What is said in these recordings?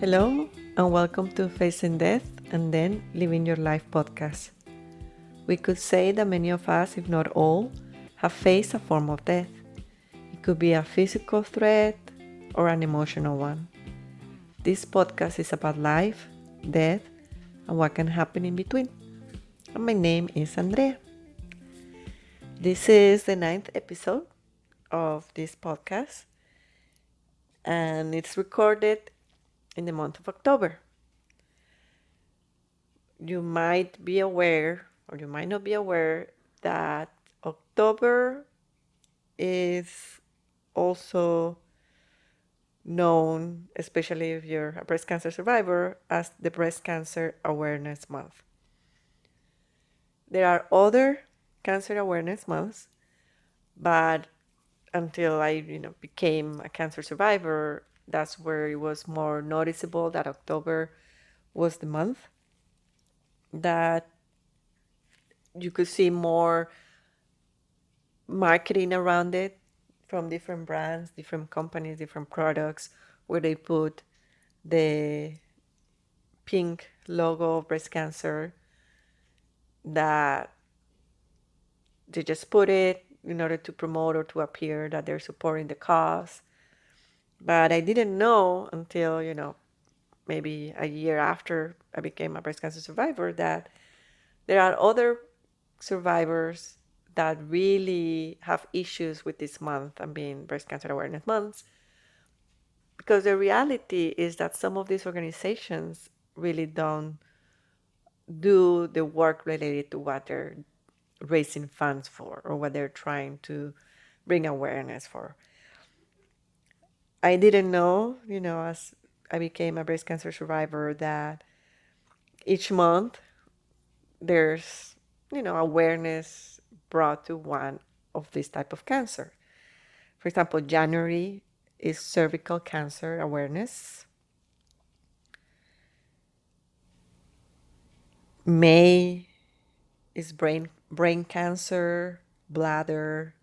Hello, and welcome to Facing Death and Then Living Your Life podcast. We could say that many of us, if not all, have faced a form of death. It could be a physical threat or an emotional one. This podcast is about life, death, and what can happen in between. And my name is Andrea. This is the ninth episode of this podcast, and it's recorded in the month of October. You might be aware, or you might not be aware, that October is also known, especially if you're a breast cancer survivor, as the Breast Cancer Awareness Month. There are other cancer awareness months, but until I, you know, became a cancer survivor, that's where it was more noticeable that October was the month that you could see more marketing around it from different brands, different companies, different products, where they put the pink logo of breast cancer that they just put it in order to promote or to appear that they're supporting the cause. But I didn't know until, you know, maybe a year after I became a breast cancer survivor that there are other survivors that really have issues with this month and being breast cancer awareness months because the reality is that some of these organizations really don't do the work related to what they're raising funds for or what they're trying to bring awareness for. I didn't know, you know, as I became a breast cancer survivor, that each month there's, you know, awareness brought to one of this type of cancer. For example, January is cervical cancer awareness. May is brain brain cancer, bladder,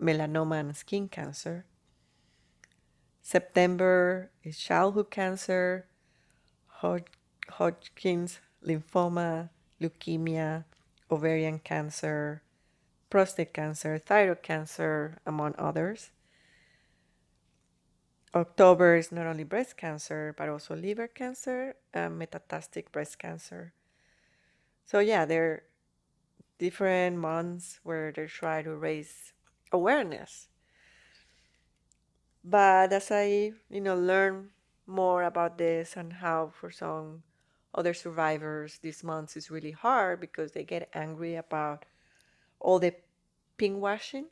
melanoma, and skin cancer. September is childhood cancer, Hodgkin's lymphoma, leukemia, ovarian cancer, prostate cancer, thyroid cancer, among others. October is not only breast cancer, but also liver cancer and metastatic breast cancer. So, yeah, there are different months where they try to raise awareness but as I, you know, learn more about this and how for some other survivors this month is really hard because they get angry about all the pink washing.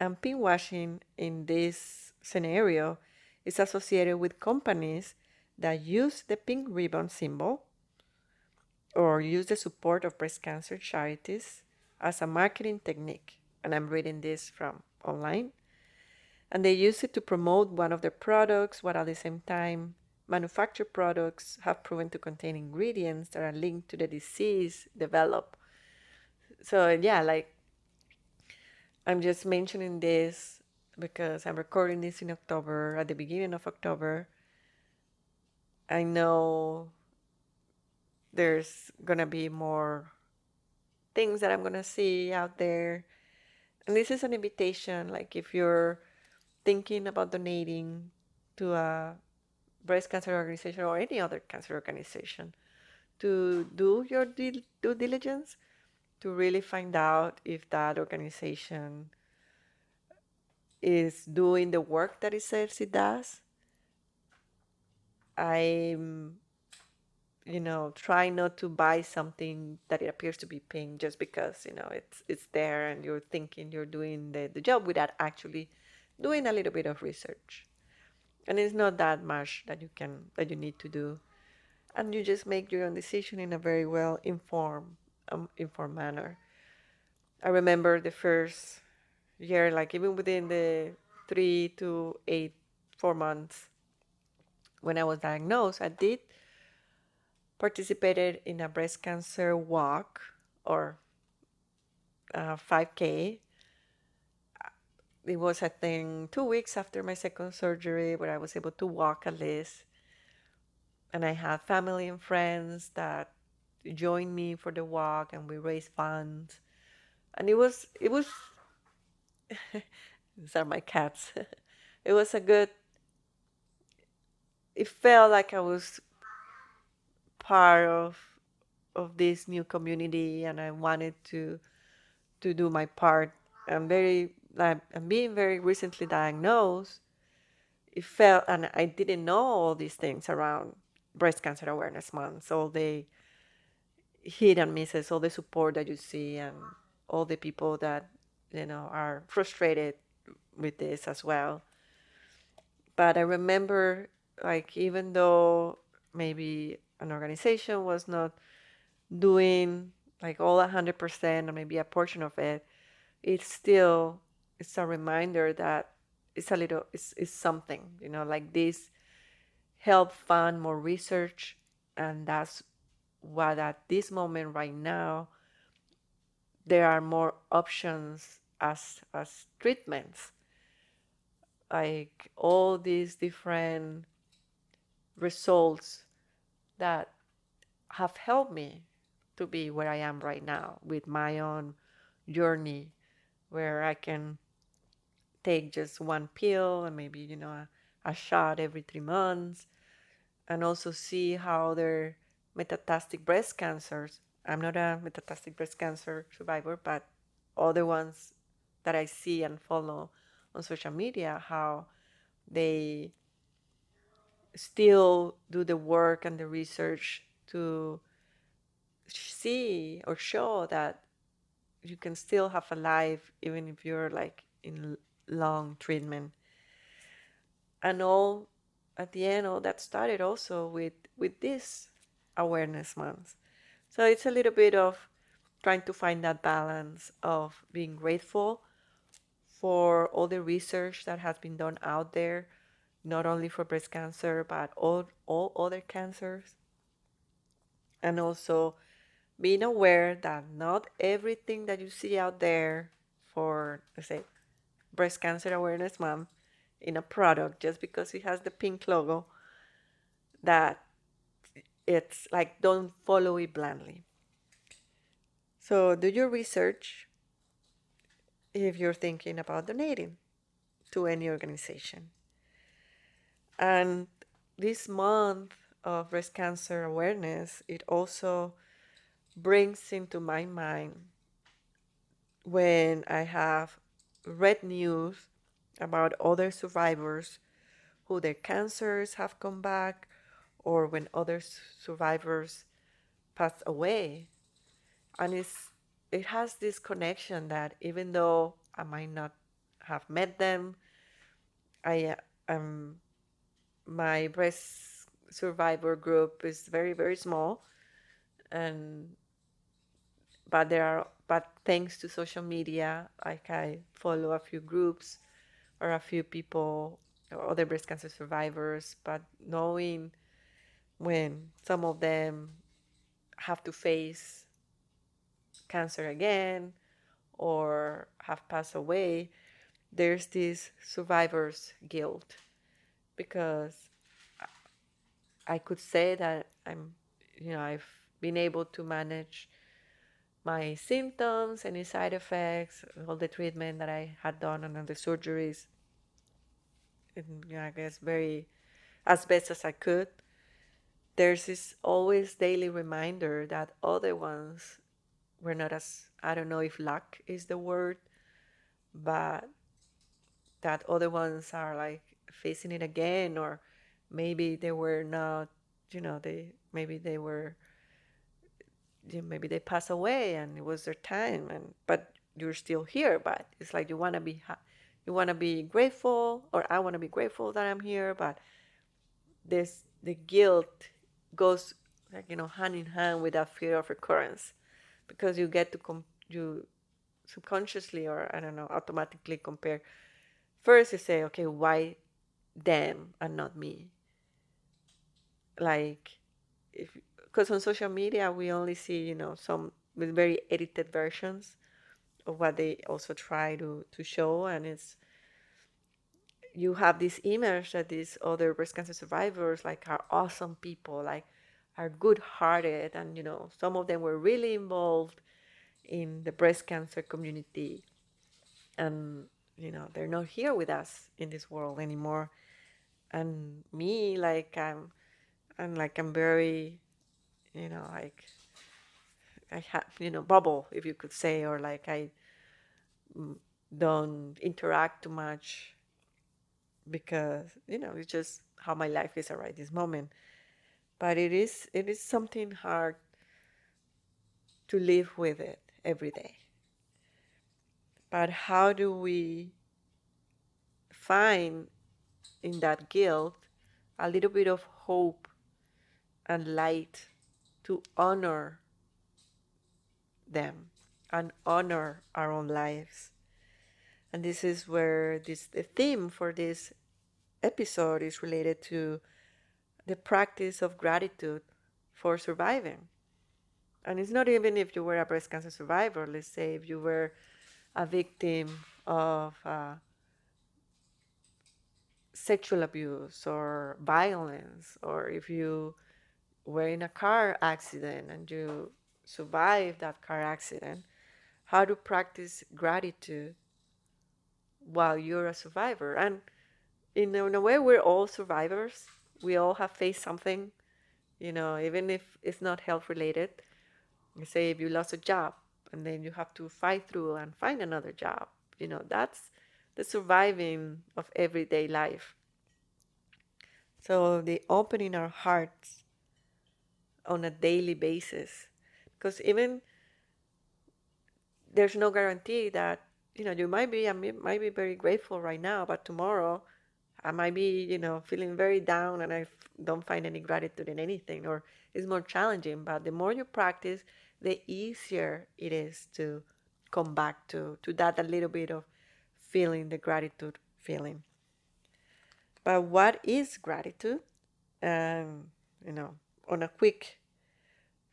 And pink washing in this scenario is associated with companies that use the pink ribbon symbol or use the support of breast cancer charities as a marketing technique. And I'm reading this from online and they use it to promote one of their products while at the same time manufactured products have proven to contain ingredients that are linked to the disease developed so yeah like i'm just mentioning this because i'm recording this in october at the beginning of october. I know there's gonna be more things that i'm gonna see out there. And this is an invitation like if you're thinking about donating to a breast cancer organization or any other cancer organization to do your due diligence to really find out if that organization is doing the work that it says it does. I'm, you know, trying not to buy something that it appears to be pink just because, you know, it's it's there and you're thinking you're doing the, the job without actually doing a little bit of research. And it's not that much that you can that you need to do. And you just make your own decision in a very well informed um, informed manner. I remember the first year like even within the three to eight four months when i was diagnosed i did participated in a breast cancer walk or 5k it was I think two weeks after my second surgery where I was able to walk at least. and I had family and friends that joined me for the walk, and we raised funds. And it was it was these are my cats. it was a good. It felt like I was part of of this new community, and I wanted to to do my part. I'm very like being very recently diagnosed. It felt, and I didn't know all these things around breast cancer awareness month. All the hit and misses, all the support that you see, and all the people that you know are frustrated with this as well. But I remember, like, even though maybe an organization was not doing like all 100% or maybe a portion of it, it's still it's a reminder that it's a little it's, it's something you know like this help fund more research and that's what at this moment right now there are more options as as treatments. Like all these different results that have helped me to be where I am right now with my own journey where I can take just one pill and maybe you know a, a shot every three months and also see how their metastatic breast cancers i'm not a metastatic breast cancer survivor but other ones that i see and follow on social media how they still do the work and the research to see or show that you can still have a life even if you're like in long treatment. And all at the end all that started also with with this awareness month. So it's a little bit of trying to find that balance of being grateful for all the research that has been done out there not only for breast cancer but all all other cancers. And also being aware that not everything that you see out there for say breast cancer awareness month in a product just because it has the pink logo that it's like don't follow it blindly. So do your research if you're thinking about donating to any organization. And this month of breast cancer awareness it also brings into my mind when I have read news about other survivors who their cancers have come back or when other survivors pass away. And it's it has this connection that even though I might not have met them I am my breast survivor group is very very small and but there are but thanks to social media like i follow a few groups or a few people or other breast cancer survivors but knowing when some of them have to face cancer again or have passed away there's this survivor's guilt because i could say that i'm you know i've been able to manage my symptoms, any side effects, all the treatment that I had done and the surgeries. And, you know, I guess very as best as I could. There's this always daily reminder that other ones were not as I don't know if luck is the word, but that other ones are like facing it again or maybe they were not you know they maybe they were maybe they pass away and it was their time and but you're still here but it's like you want to be you want to be grateful or i want to be grateful that i'm here but this the guilt goes like you know hand in hand with that fear of recurrence because you get to com- you subconsciously or i don't know automatically compare. First you say okay why them and not me? Like if because on social media we only see you know some with very edited versions of what they also try to to show. And it's you have this image that these other breast cancer survivors like are awesome people, like are good-hearted, and you know some of them were really involved in the breast cancer community, and you know they're not here with us in this world anymore. And me, like I'm, I'm like I'm very, you know, like I have, you know, bubble if you could say, or like I mm, don't interact too much because you know it's just how my life is right this moment. But it is it is something hard to live with it every day. But how do we find in that guilt a little bit of hope and light to honor them and honor our own lives and this is where this the theme for this episode is related to the practice of gratitude for surviving. And it's not even if you were a breast cancer survivor, let's say if you were a victim of uh, sexual abuse or violence, or if you were in a car accident and you survived that car accident, how to practice gratitude while you're a survivor. And in in a way, we're all survivors. We all have faced something, you know, even if it's not health related. Say if you lost a job and then you have to fight through and find another job, you know, that's the surviving of everyday life. So the opening our hearts on a daily basis, because even there's no guarantee that you know you might be I might be very grateful right now, but tomorrow I might be, you know, feeling very down and I don't find any gratitude in anything, or it's more challenging. But the more you practice, the easier it is to come back to, to that a little bit of feeling the gratitude feeling. But what is gratitude? Um, you know, on a quick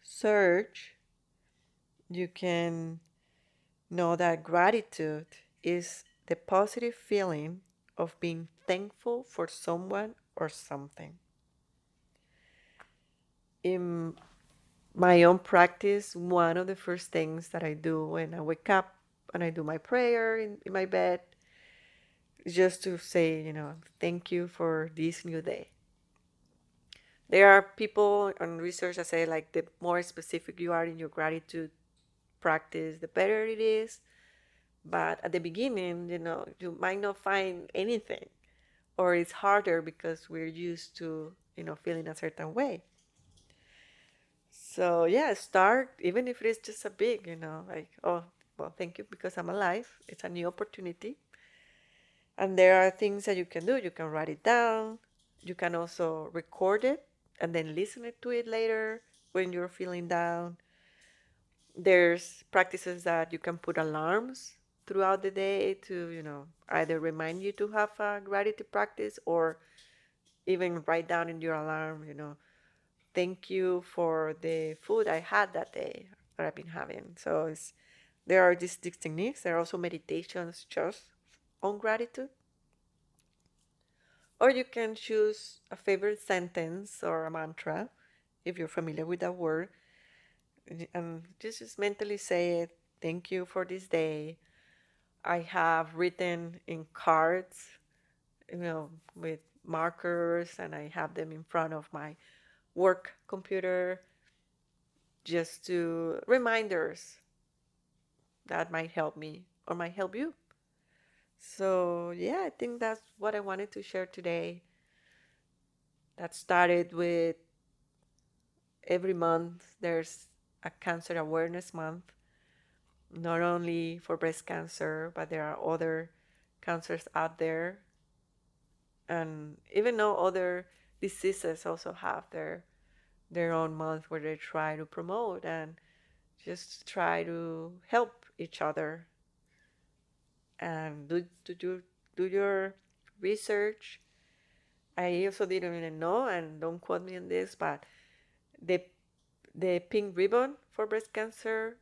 search, you can know that gratitude is the positive feeling of being thankful for someone or something. In my own practice, one of the first things that I do when I wake up and I do my prayer in, in my bed is just to say, you know, thank you for this new day. There are people on research that say like the more specific you are in your gratitude practice, the better it is. But at the beginning, you know, you might not find anything, or it's harder because we're used to, you know, feeling a certain way. So yeah, start even if it is just a big, you know, like oh well, thank you because I'm alive. It's a new opportunity, and there are things that you can do. You can write it down. You can also record it and then listen to it later when you're feeling down. There's practices that you can put alarms throughout the day to you know either remind you to have a gratitude practice or even write down in your alarm you know thank you for the food i had that day that i've been having. So it's there are these, these techniques. There are also meditations just on gratitude or you can choose a favorite sentence or a mantra if you're familiar with that word and just, just mentally say it thank you for this day I have written in cards, you know, with markers, and I have them in front of my work computer just to reminders that might help me or might help you. So, yeah, I think that's what I wanted to share today. That started with every month there's a cancer awareness month not only for breast cancer, but there are other cancers out there. And even though other diseases also have their their own month where they try to promote and just try to help each other and do do do, do your research. I also didn't even know, and don't quote me on this, but the the pink ribbon for breast cancer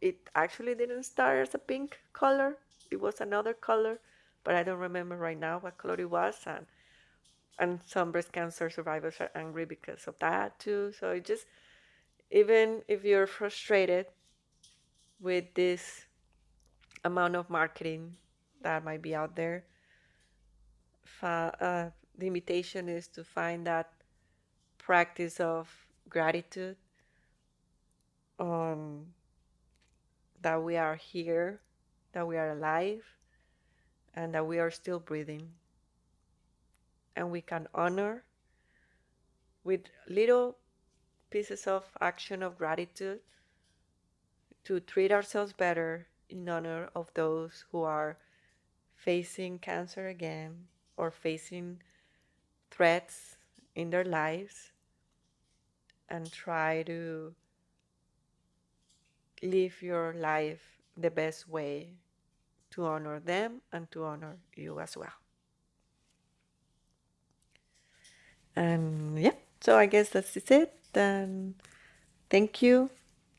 it actually didn't start as a pink color. It was another color but I don't remember right now what color it was. And and some breast cancer survivors are angry because of that too. So it just even if you're frustrated with this amount of marketing that might be out there, uh, the invitation is to find that practice of gratitude um, that we are here, that we are alive, and that we are still breathing. And we can honor with little pieces of action of gratitude to treat ourselves better in honor of those who are facing cancer again or facing threats in their lives and try to live your life the best way to honor them and to honor you as well. And yeah, so I guess that's it. Then thank you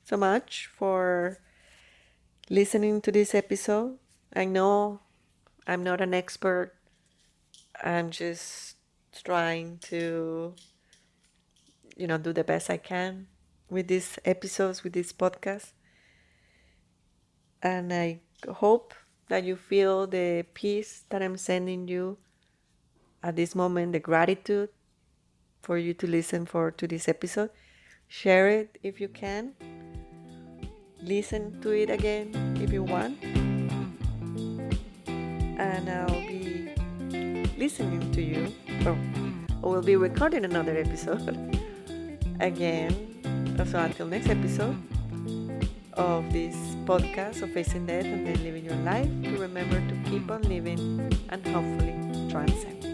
so much for listening to this episode. I know I'm not an expert. I'm just trying to you know do the best I can with these episodes with this podcast. And I hope that you feel the peace that I'm sending you at this moment, the gratitude for you to listen for to this episode. Share it if you can. Listen to it again if you want. And I'll be listening to you. Oh, we'll be recording another episode again. So until next episode of this podcast of facing death and then living your life, to remember to keep on living and hopefully transcend.